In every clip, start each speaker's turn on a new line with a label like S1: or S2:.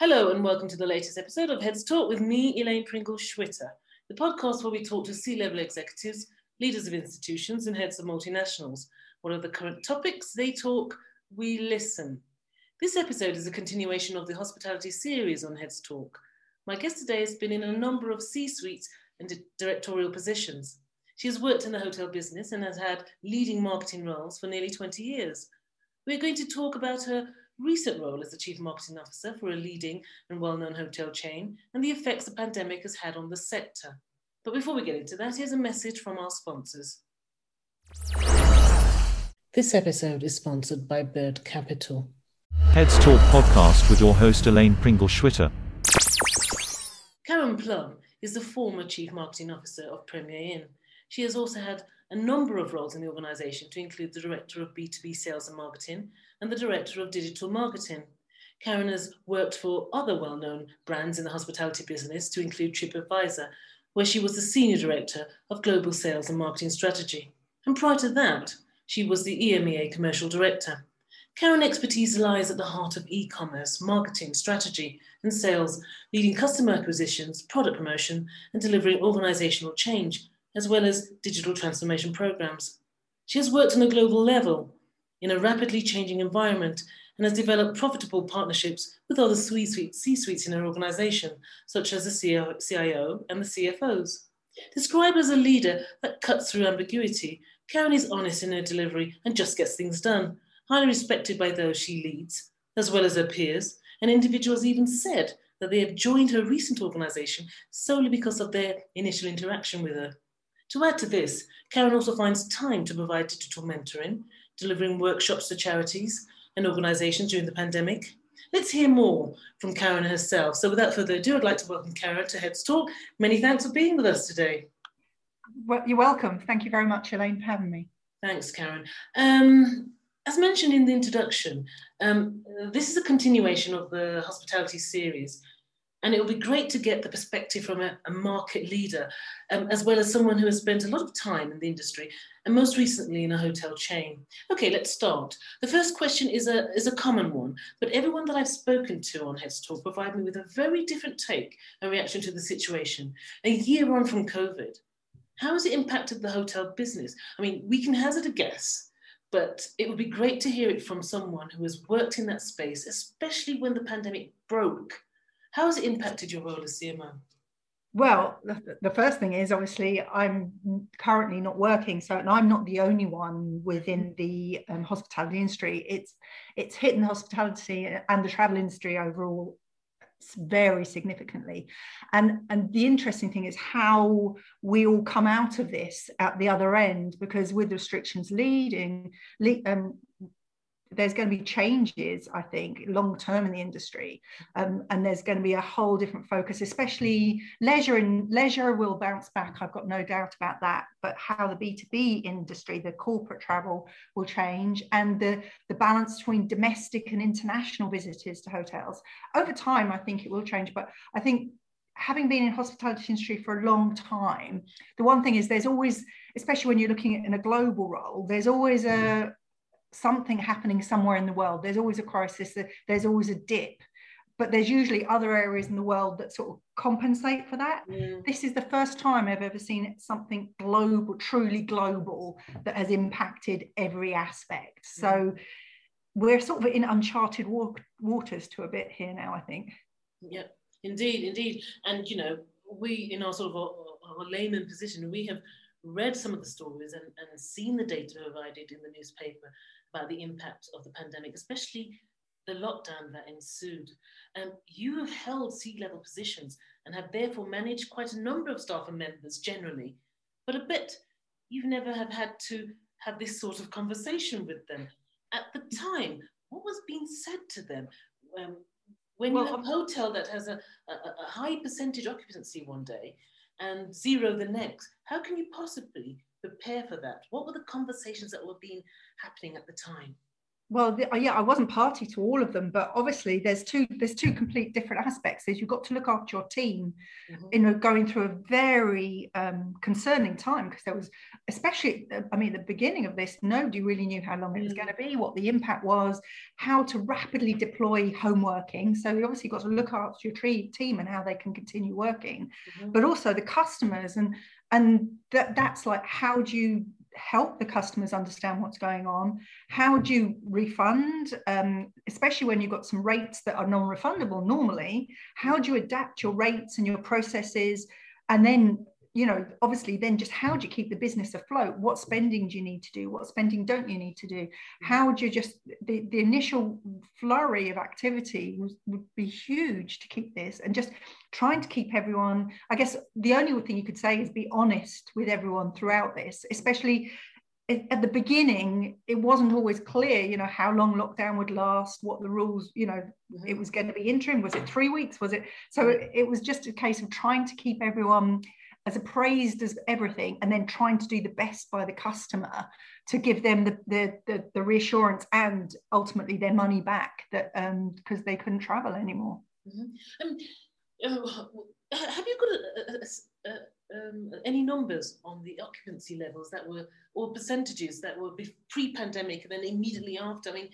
S1: Hello, and welcome to the latest episode of Heads Talk with me, Elaine Pringle Schwitter, the podcast where we talk to C level executives, leaders of institutions, and heads of multinationals. What are the current topics? They talk, we listen. This episode is a continuation of the hospitality series on Heads Talk. My guest today has been in a number of C suites and directorial positions. She has worked in the hotel business and has had leading marketing roles for nearly 20 years. We're going to talk about her recent role as the Chief Marketing Officer for a leading and well known hotel chain and the effects the pandemic has had on the sector. But before we get into that, here's a message from our sponsors. This episode is sponsored by Bird Capital.
S2: Heads Talk podcast with your host Elaine Pringle Schwitter.
S1: Karen Plum is the former Chief Marketing Officer of Premier Inn. She has also had a number of roles in the organisation, to include the Director of B2B Sales and Marketing and the Director of Digital Marketing. Karen has worked for other well known brands in the hospitality business, to include TripAdvisor, where she was the Senior Director of Global Sales and Marketing Strategy. And prior to that, she was the EMEA Commercial Director. Karen expertise lies at the heart of e commerce, marketing, strategy, and sales, leading customer acquisitions, product promotion, and delivering organizational change as well as digital transformation programs. She has worked on a global level in a rapidly changing environment and has developed profitable partnerships with other C-suites in her organization, such as the CIO and the CFOs. Described as a leader that cuts through ambiguity, Karen is honest in her delivery and just gets things done, highly respected by those she leads, as well as her peers, and individuals even said that they have joined her recent organization solely because of their initial interaction with her. To add to this, Karen also finds time to provide digital mentoring, delivering workshops to charities and organisations during the pandemic. Let's hear more from Karen herself. So, without further ado, I'd like to welcome Karen to Heads Talk. Many thanks for being with us today.
S3: Well, you're welcome. Thank you very much, Elaine, for having me.
S1: Thanks, Karen. Um, as mentioned in the introduction, um, this is a continuation of the hospitality series, and it will be great to get the perspective from a, a market leader, um, as well as someone who has spent a lot of time in the industry, and most recently in a hotel chain. Okay, let's start. The first question is a, is a common one, but everyone that I've spoken to on Heads Talk provide me with a very different take and reaction to the situation. A year on from COVID, how has it impacted the hotel business? I mean, we can hazard a guess, but it would be great to hear it from someone who has worked in that space, especially when the pandemic broke how has it impacted your role as CMO?
S3: Well, the first thing is obviously I'm currently not working, so and I'm not the only one within the um, hospitality industry. It's it's hitting the hospitality and the travel industry overall very significantly and and the interesting thing is how we all come out of this at the other end because with restrictions leading um, there's going to be changes, I think, long term in the industry, um, and there's going to be a whole different focus, especially leisure. And leisure will bounce back. I've got no doubt about that. But how the B two B industry, the corporate travel, will change, and the the balance between domestic and international visitors to hotels over time, I think it will change. But I think having been in hospitality industry for a long time, the one thing is there's always, especially when you're looking at in a global role, there's always a something happening somewhere in the world. There's always a crisis, there's always a dip, but there's usually other areas in the world that sort of compensate for that. Yeah. This is the first time I've ever seen something global, truly global, that has impacted every aspect. Yeah. So we're sort of in uncharted waters to a bit here now, I think.
S1: Yeah, indeed, indeed. And, you know, we, in our sort of a, a layman position, we have read some of the stories and, and seen the data provided in the newspaper about the impact of the pandemic, especially the lockdown that ensued. Um, you have held C-level positions and have therefore managed quite a number of staff and members generally, but a bit you've never have had to have this sort of conversation with them. At the time, what was being said to them? Um, when well, you have a hotel that has a, a, a high percentage occupancy one day and zero the next, how can you possibly prepare for that? What were the conversations that were being happening at the time?
S3: well the, uh, yeah i wasn't party to all of them but obviously there's two there's two complete different aspects is you've got to look after your team mm-hmm. you know going through a very um, concerning time because there was especially i mean the beginning of this nobody really knew how long mm-hmm. it was mm. going to be what the impact was how to rapidly deploy home working so you obviously got to look after your tree, team and how they can continue working mm-hmm. but also the customers and and that, that's like how do you help the customers understand what's going on? How do you refund? Um, especially when you've got some rates that are non-refundable normally how do you adapt your rates and your processes? And then you know obviously then just how mm. do you keep the business afloat? What mm. spending do you need to do? What spending don't you need to do? Mm. How do you just the, the initial flurry of activity was, would be huge to keep this and just trying to keep everyone i guess the only thing you could say is be honest with everyone throughout this especially at the beginning it wasn't always clear you know how long lockdown would last what the rules you know mm-hmm. it was going to be interim was it three weeks was it? So it, it was just a case of trying to keep everyone as appraised as everything and then trying to do the best by the customer to give them the the, the, the reassurance and ultimately their money back that um because they couldn't travel anymore
S1: mm-hmm. um, uh, have you got a, a, a, um, any numbers on the occupancy levels that were or percentages that were pre-pandemic and then immediately after i mean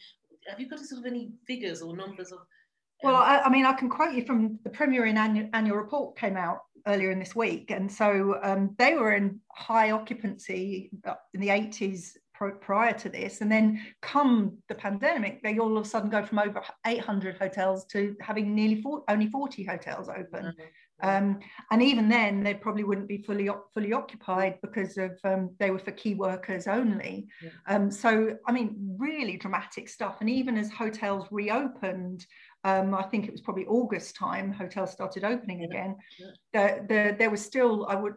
S1: have you got sort of any figures or numbers of
S3: well, I, I, mean, I can quote you from the Premier Inn annual, annual report came out earlier in this week. And so um, they were in high occupancy in the 80s prior to this. And then come the pandemic, they all of a sudden go from over 800 hotels to having nearly four, only 40 hotels open. Mm-hmm. Um, and even then, they probably wouldn't be fully fully occupied because of um, they were for key workers only. Yeah. Um, so, I mean, really dramatic stuff. And even as hotels reopened, um, I think it was probably August time, hotels started opening yeah, again. Yeah. The, the, there was still, I would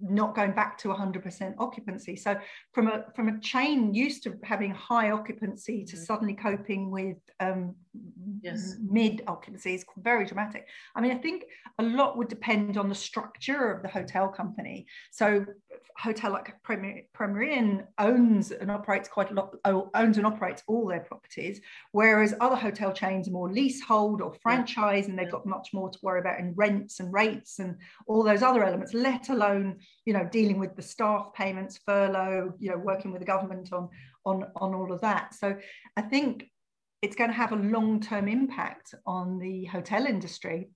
S3: not going back to 100% occupancy. So from a from a chain used to having high occupancy to mm-hmm. suddenly coping with um, yes. mid occupancy is very dramatic. I mean, I think a lot would depend on the structure of the hotel company. So hotel like Premier, Premier Inn owns and operates quite a lot, oh, owns and operates all their properties, whereas other hotel chains are more leasehold or franchise, and they've got much more to worry about in rents and rates and all those other elements, let alone, you know, dealing with the staff payments, furlough, you know, working with the government on, on, on all of that. So I think it's going to have a long-term impact on the hotel industry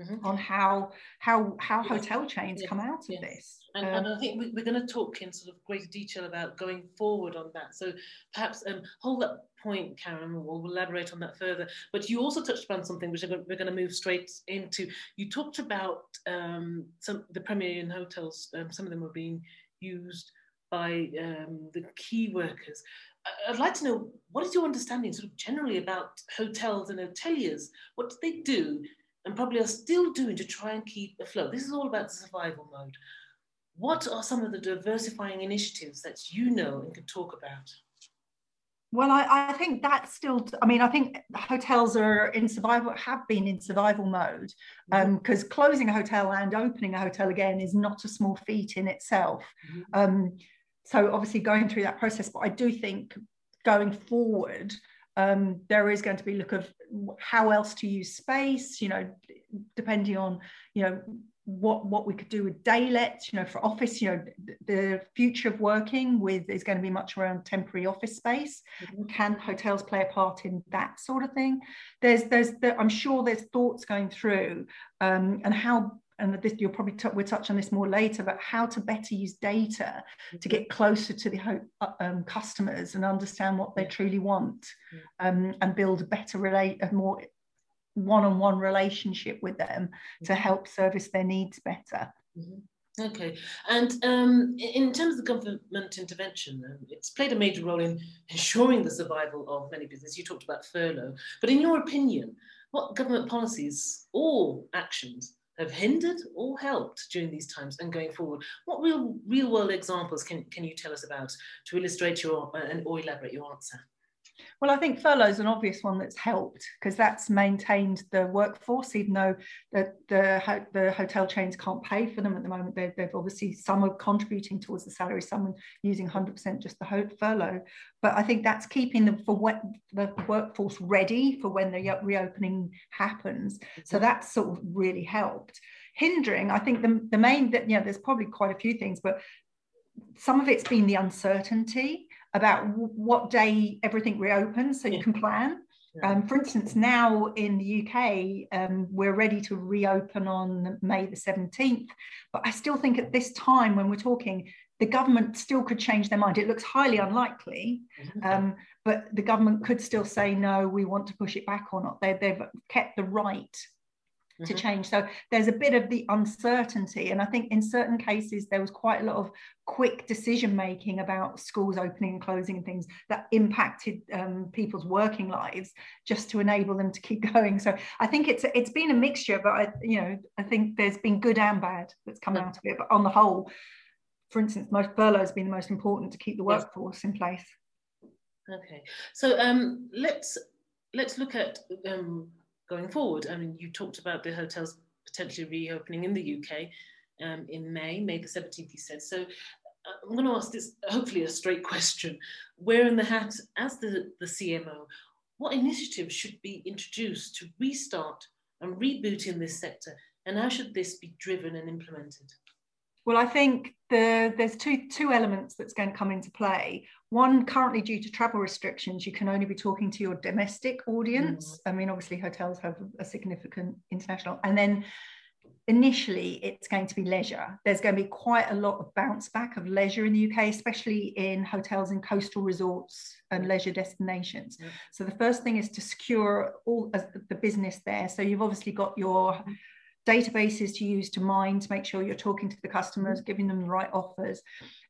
S3: mm-hmm. on how how how hotel chains come out of this.
S1: And, um, and, I think we, are going to talk in sort of greater detail about going forward on that. So perhaps um, hold that point, Karen, we'll elaborate on that further. But you also touched upon something which we're going to move straight into. You talked about um, some the Premier Inn hotels. Um, some of them were being used by um, the key workers. I'd like to know what is your understanding, sort of generally, about hotels and hoteliers? What do they do and probably are still doing to try and keep afloat. This is all about the survival mode. What are some of the diversifying initiatives that you know and can talk about?
S3: Well, I, I think that's still, I mean, I think hotels are in survival, have been in survival mode because mm-hmm. um, closing a hotel and opening a hotel again is not a small feat in itself. Mm-hmm. Um, so, obviously, going through that process, but I do think going forward, um, there is going to be look of how else to use space you know depending on you know what what we could do with day lets you know for office you know the future of working with is going to be much around temporary office space mm-hmm. can hotels play a part in that sort of thing there's there's the, i'm sure there's thoughts going through um, and how and this, you'll probably t- we'll touch on this more later, but how to better use data to mm-hmm. get closer to the uh, um, customers and understand what they truly want, um, and build a better relate a more one-on-one relationship with them to mm-hmm. help service their needs better.
S1: Mm-hmm. Okay, and um, in terms of government intervention, um, it's played a major role in ensuring the survival of many businesses. You talked about furlough, but in your opinion, what government policies or actions have hindered or helped during these times and going forward? What real real world examples can, can you tell us about to illustrate your uh, and or elaborate your answer?
S3: Well, I think furlough is an obvious one that's helped because that's maintained the workforce, even though the, the, the hotel chains can't pay for them at the moment. They've, they've obviously, some are contributing towards the salary, some are using 100% just the furlough. But I think that's keeping the, for what, the workforce ready for when the reopening happens. So mm-hmm. that's sort of really helped. Hindering, I think the, the main, that you know, there's probably quite a few things, but some of it's been the uncertainty about what day everything reopens so you can plan. Um, for instance, now in the UK, um, we're ready to reopen on May the 17th. But I still think at this time, when we're talking, the government still could change their mind. It looks highly unlikely, mm-hmm. um, but the government could still say, no, we want to push it back or not. They, they've kept the right to mm-hmm. change. So there's a bit of the uncertainty. And I think in certain cases, there was quite a lot of quick decision making about schools opening and closing and things that impacted um, people's working lives just to enable them to keep going. So I think it's it's been a mixture, but I, you know, I think there's been good and bad that's come out of it. But on the whole, for instance, most furlough has been the most important to keep the workforce in place.
S1: Okay, so um, let's let's look at um, going forward. I mean, you talked about the hotels potentially reopening in the UK um, in May, May the 17th, you said. So uh, I'm going to ask this, hopefully a straight question. Wearing the hat as the, the CMO, what initiatives should be introduced to restart and reboot in this sector? And how should this be driven and implemented?
S3: Well, I think the, there's two, two elements that's going to come into play. One, currently due to travel restrictions, you can only be talking to your domestic audience. Mm. I mean, obviously, hotels have a significant international. And then initially, it's going to be leisure. There's going to be quite a lot of bounce back of leisure in the UK, especially in hotels and coastal resorts and leisure destinations. Mm. So the first thing is to secure all the business there. So you've obviously got your databases to use to mine to make sure you're talking to the customers, giving them the right offers.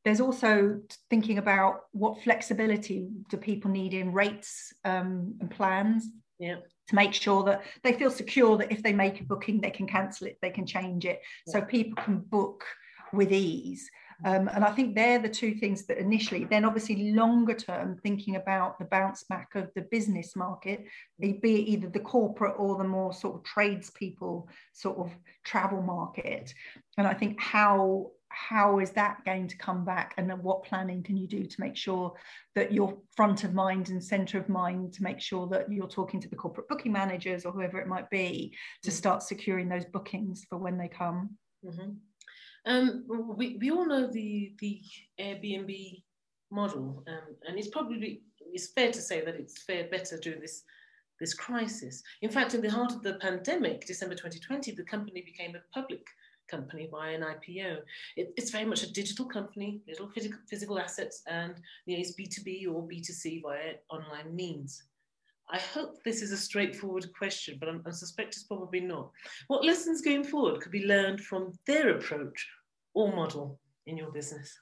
S3: There's also thinking about what flexibility do people need in rates um, and plans.
S1: Yeah.
S3: To make sure that they feel secure that if they make a booking, they can cancel it, they can change it, so people can book with ease. Um, and I think they're the two things that initially, then obviously longer term, thinking about the bounce back of the business market, be it either the corporate or the more sort of tradespeople sort of travel market. And I think how how is that going to come back and then what planning can you do to make sure that you're front of mind and center of mind to make sure that you're talking to the corporate booking managers or whoever it might be to mm. start securing those bookings for when they come
S1: mm-hmm. Um, we, we all know the, the Airbnb model, um, and it's probably it's fair to say that it's fared better during this this crisis. In fact, in the heart of the pandemic, December 2020, the company became a public company via an IPO. It, it's very much a digital company, little physical, physical assets, and liaise B2B or B2C via online means. I hope this is a straightforward question, but I'm, I suspect it's probably not. What lessons going forward could be learned from their approach or model in your business?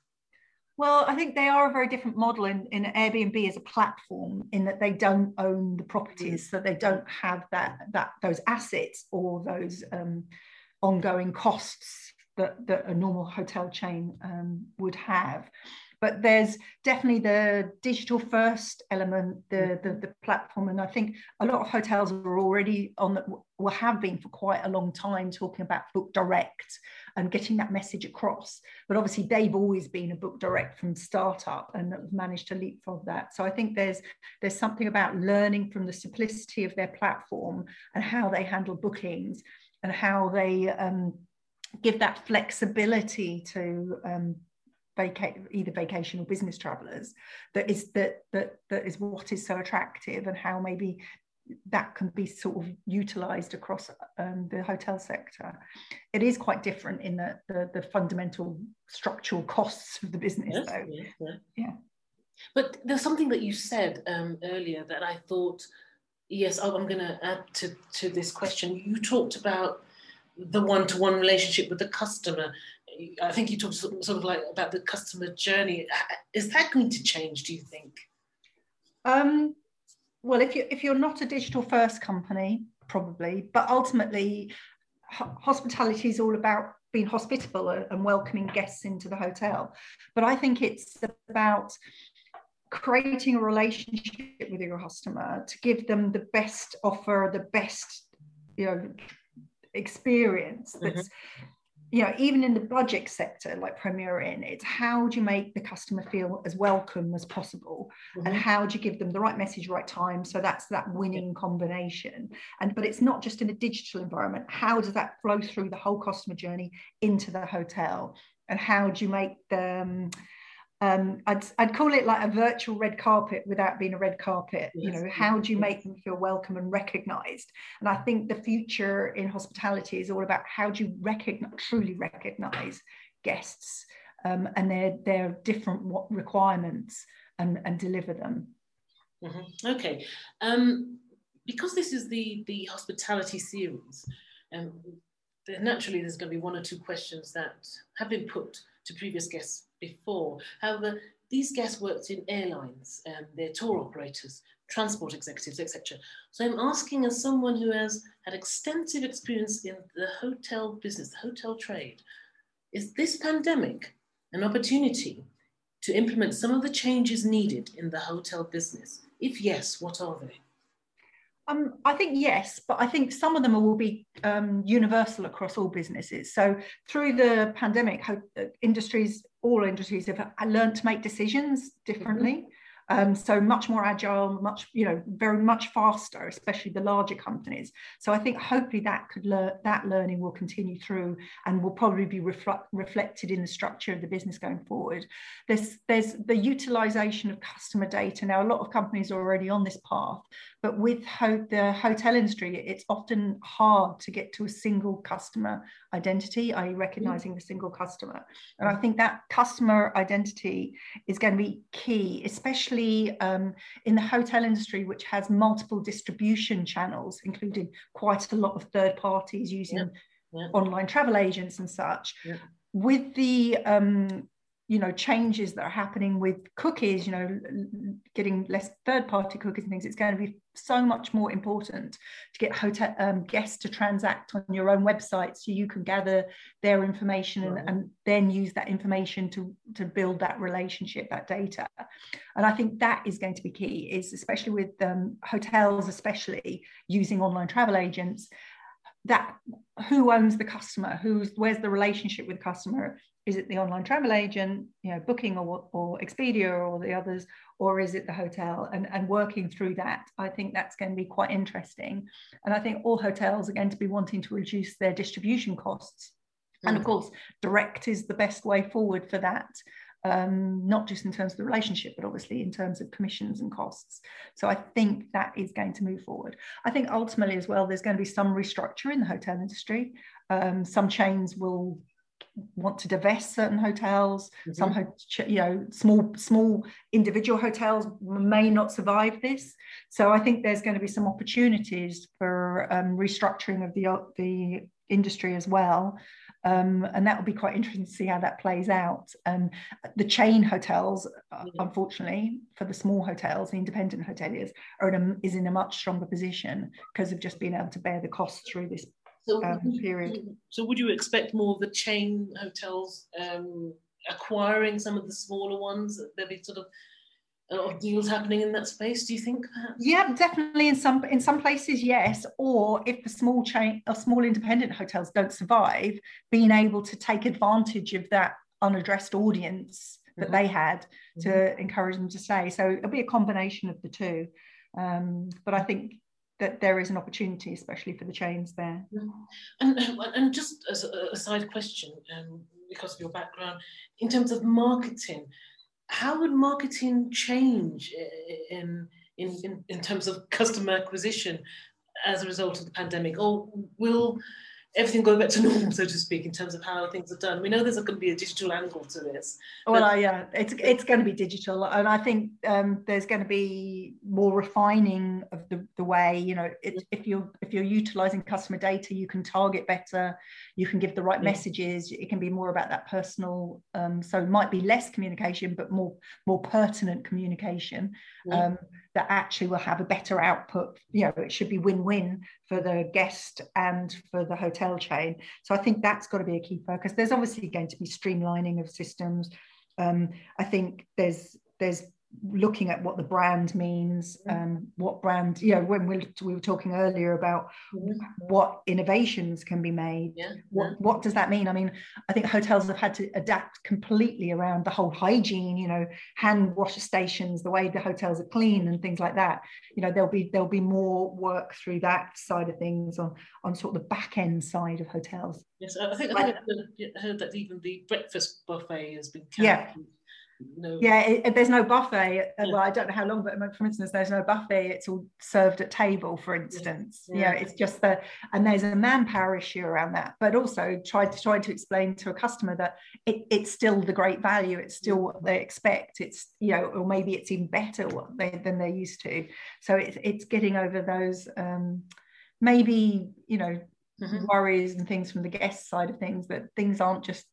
S3: Well, I think they are a very different model in, in Airbnb as a platform in that they don't own the properties, so they don't have that that those assets or those um, ongoing costs that, that a normal hotel chain um, would have but there's definitely the digital first element the, the, the platform. And i think a lot of hotels are already on the will have been for quite a long time talking about book direct and getting that message across. But obviously they've always been a book direct from startup and have managed to leapfrog that. So i think there's there's something about learning from the simplicity of their platform and how they handle bookings and how they um, give that flexibility to um, vacate either vacation or business travelers that is that that that is what is so attractive and how maybe that can be sort of utilized across um, the hotel sector. It is quite different in the, the, the fundamental structural costs of the business yes, though. yes, yeah. yeah.
S1: But there's something that you said um, earlier that i thought yes i'm going to add to to this question. You talked about the one-to-one relationship with the customer I think you talked sort of like about the customer journey. Is that going to change? Do you think?
S3: Um, well, if you if you're not a digital first company, probably, but ultimately, hospitality is all about being hospitable and welcoming guests into the hotel. But I think it's about creating a relationship with your customer to give them the best offer, the best, you know, experience that's mm-hmm you know, even in the budget sector like Premier Inn, it's how do you make the customer feel as welcome as possible, mm-hmm. and how do you give them the right message, right time? So that's that winning combination. And but it's not just in a digital environment. How does that flow through the whole customer journey into the hotel? And how do you make them um, I'd, I'd call it like a virtual red carpet without being a red carpet. Yes. You know, how do you make them feel welcome and recognized? And I think the future in hospitality is all about how do you recognize, truly recognize guests um, and their, their different requirements and, and deliver them.
S1: Mm-hmm. Okay. Um, because this is the, the hospitality series, um, naturally there's going to be one or two questions that have been put to previous guests before. However, these guests worked in airlines, um, and they're tour hmm. operators, transport executives, etc. So I'm asking as someone who has had extensive experience in the hotel business, the hotel trade, is this pandemic an opportunity to implement some of the changes needed in the hotel business? If yes, what are they?
S3: Um, I think yes, but I think some of them will be um, universal across all businesses. So through the pandemic, industries, all industries have learned to make decisions differently. Mm-hmm. Um, so much more agile, much you know, very much faster, especially the larger companies. So I think hopefully that could learn that learning will continue through and will probably be reflect, reflected in the structure of the business going forward. There's there's the utilization of customer data now. A lot of companies are already on this path, but with ho- the hotel industry, it's often hard to get to a single customer identity, i.e., recognizing the single customer. And I think that customer identity is going to be key, especially um, in the hotel industry, which has multiple distribution channels, including quite a lot of third parties using yeah. Yeah. online travel agents and such. Yeah. With the um, you know changes that are happening with cookies you know getting less third party cookies and things it's going to be so much more important to get hotel um, guests to transact on your own website so you can gather their information and, and then use that information to to build that relationship that data. And i think that is going to be key is especially with um, hotels especially using online travel agents that who owns the customer who's where's the relationship with the customer is it the online travel agent you know booking or, or expedia or the others or is it the hotel and, and working through that i think that's going to be quite interesting and i think all hotels are going to be wanting to reduce their distribution costs mm. and of mm. course direct is the best way forward for that um, not just in terms of the relationship, but obviously in terms of commissions and costs. So I think that is going to move forward. I think ultimately as well, there's going to be some restructure in the hotel industry. Um, some chains will want to divest certain hotels mm-hmm. some you know small small individual hotels may not survive this so i think there's going to be some opportunities for um, restructuring of the the industry as well um, and that will be quite interesting to see how that plays out. And the chain hotels, uh, unfortunately, for the small hotels, the independent hoteliers, are in a, is in a much stronger position because of just being able to bear the costs through this so, um, period.
S1: So, would you expect more of the chain hotels um, acquiring some of the smaller ones? There'll be sort of a lot of deals happening in that space. Do you think? Perhaps?
S3: Yeah, definitely. In some in some places, yes. Or if the small chain or small independent hotels don't survive, being able to take advantage of that unaddressed audience that mm-hmm. they had to mm-hmm. encourage them to stay. So it'll be a combination of the two. Um, but I think that there is an opportunity, especially for the chains there.
S1: And, and just as a, side question, um, because of your background, in terms of marketing, how would marketing change in, in, in, in terms of customer acquisition as a result of the pandemic? Or will everything going back to normal, so to speak, in terms of how things are done. We know there's going to be a digital angle to this.
S3: Well, uh, yeah, it's it's going to be digital, and I think um, there's going to be more refining of the, the way you know it, if you're if you're utilizing customer data, you can target better, you can give the right yeah. messages. It can be more about that personal. Um, so it might be less communication, but more more pertinent communication. Yeah. Um, that actually will have a better output. You know, it should be win-win for the guest and for the hotel chain. So I think that's got to be a key focus. There's obviously going to be streamlining of systems. Um, I think there's there's looking at what the brand means, um, what brand, you know, when we, we were talking earlier about what innovations can be made.
S1: Yeah.
S3: What,
S1: yeah.
S3: what does that mean? I mean, I think hotels have had to adapt completely around the whole hygiene, you know, hand washer stations, the way the hotels are clean and things like that. You know, there'll be there'll be more work through that side of things on on sort of the back end side of hotels.
S1: Yes, I I think I think I heard that even the breakfast buffet has been
S3: Yeah.
S1: No.
S3: Yeah, it, there's no buffet.
S1: Yeah.
S3: Well, I don't know how long, but for instance, there's no buffet. It's all served at table, for instance.
S1: Yeah.
S3: Yeah, it's just the and there's a manpower issue around that. But also tried to try to explain to a customer that it, it's still the great value. It's still what they expect. It's you know, or maybe it's even better what they, than they're used to. So it's it's getting over those um, maybe you know
S1: Mhm.
S3: worries and things from the guest side of things that things aren't just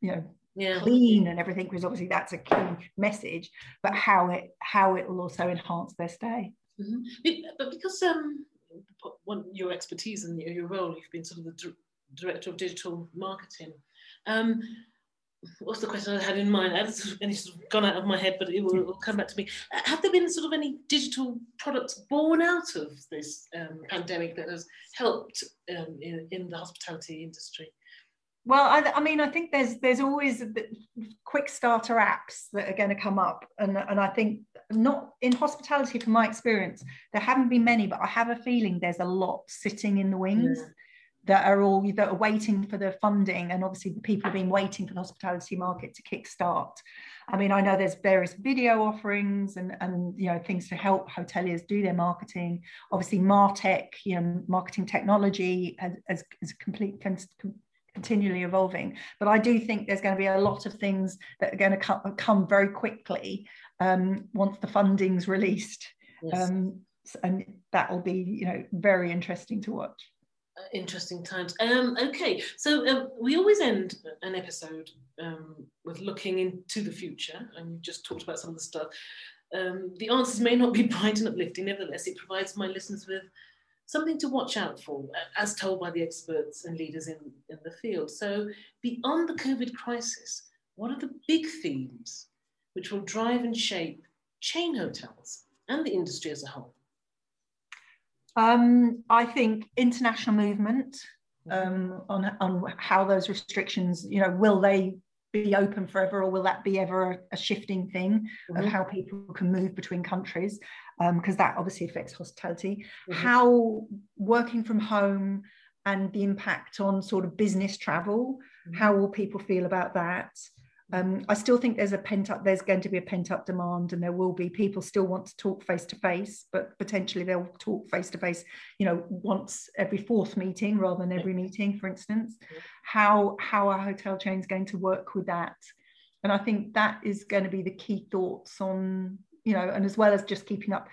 S3: you know
S1: Yeah.
S3: clean and everything because obviously that's a key message but how it how it will also enhance their stay
S1: Mhm. But because um, one your expertise and your, role, you've been sort of the director of digital marketing. Um, what's the question I had in mind? It's sort of- and it's sort of gone out of my head, but it will, it will come back to me. Uh, Have there been sort of any digital products born out of this um, pandemic that has helped um, in, in the hospitality industry?
S3: Well I, I mean i think there's there's always quick starter apps that are going to come up and, and i think not in hospitality from my experience there haven't been many but i have a feeling there's a lot sitting in the wings
S1: Yeah.
S3: that are all that are waiting for the funding and obviously the people have been waiting for the hospitality market to kickstart i mean i know there's various video offerings and and you know things to help hoteliers do their marketing obviously martech you know marketing technology as as, as complete con- con- continually evolving but i do think there's going to be a lot of things that are going to come, come very quickly um, once the funding's released
S1: Yes.
S3: um, and that will be you know very interesting to watch
S1: Uh, interesting times. Um, okay, so um, we always end an episode um, with looking into the future, and you've just talked about some of the stuff. Um, the answers may not be bright and uplifting, nevertheless, it provides my listeners with something to watch out for, as told by the experts and leaders in, in the field. So, beyond the COVID crisis, what are the big themes which will drive and shape chain hotels and the industry as a whole?
S3: Um, I think international movement um, on on how those restrictions, you know, will they be open forever, or will that be ever a, shifting thing of
S1: Mhm.
S3: how people can move between countries? Because that obviously affects hospitality.
S1: Mhm.
S3: How working from home and the impact on sort of business travel.
S1: Mhm.
S3: How will people feel about that? Um, I still think there's a pent up, there's going to be a pent up demand, and there will be people still want to talk face to face, but potentially they'll talk face to face, you know, once every fourth meeting rather than every meeting, for instance. How how are hotel chains going to work with that? And I think that is going to be the key thoughts on, you know, and as well as just keeping up,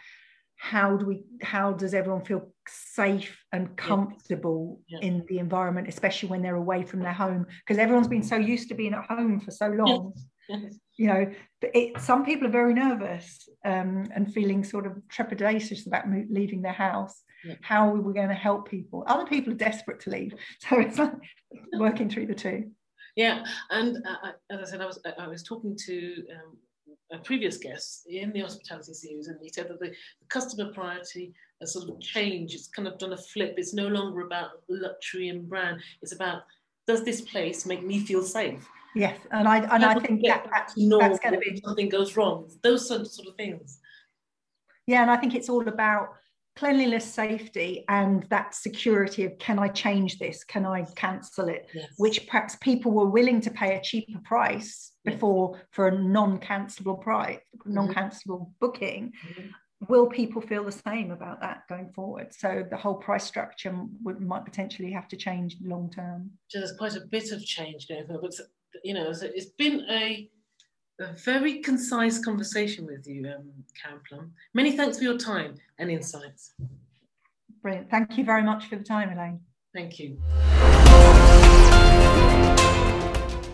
S3: how do we how does everyone feel safe and comfortable
S1: Yeah.
S3: in the environment, especially when they're away from their home? Because everyone's been so used to being at home for so long
S1: Yes.
S3: you know but it, some people are very nervous um, and feeling sort of trepidatious about mo- leaving their house
S1: Yeah.
S3: how are we going to help people other people are desperate to leave so it's like working through the two
S1: Yeah, and uh, as I said, I was I was talking to um, a previous guest in the hospitality series, and he said that the, the customer priority has sort of changed. It's kind of done a flip. It's no longer about luxury and brand. It's about does this place make me feel safe?
S3: yes and i and i think that, that's, that's going to be
S1: something goes wrong. Those sort of, sort of things.
S3: yeah and i think it's all about cleanliness safety and that security of can i change this can i cancel it
S1: Yes.
S3: which perhaps people were willing to pay a cheaper price
S1: Yes.
S3: before for a non-cancelable price
S1: Mm-hmm.
S3: non-cancelable booking
S1: Mhm.
S3: will people feel the same about that going forward so the whole price structure would, might potentially have to change long term
S1: So there's quite a bit of change going on, but you know, so it's been a, a very concise conversation with you, um, Karen Plum. Many thanks for your time and insights.
S3: brilliant thank you very much for the time elaine
S1: Thank you.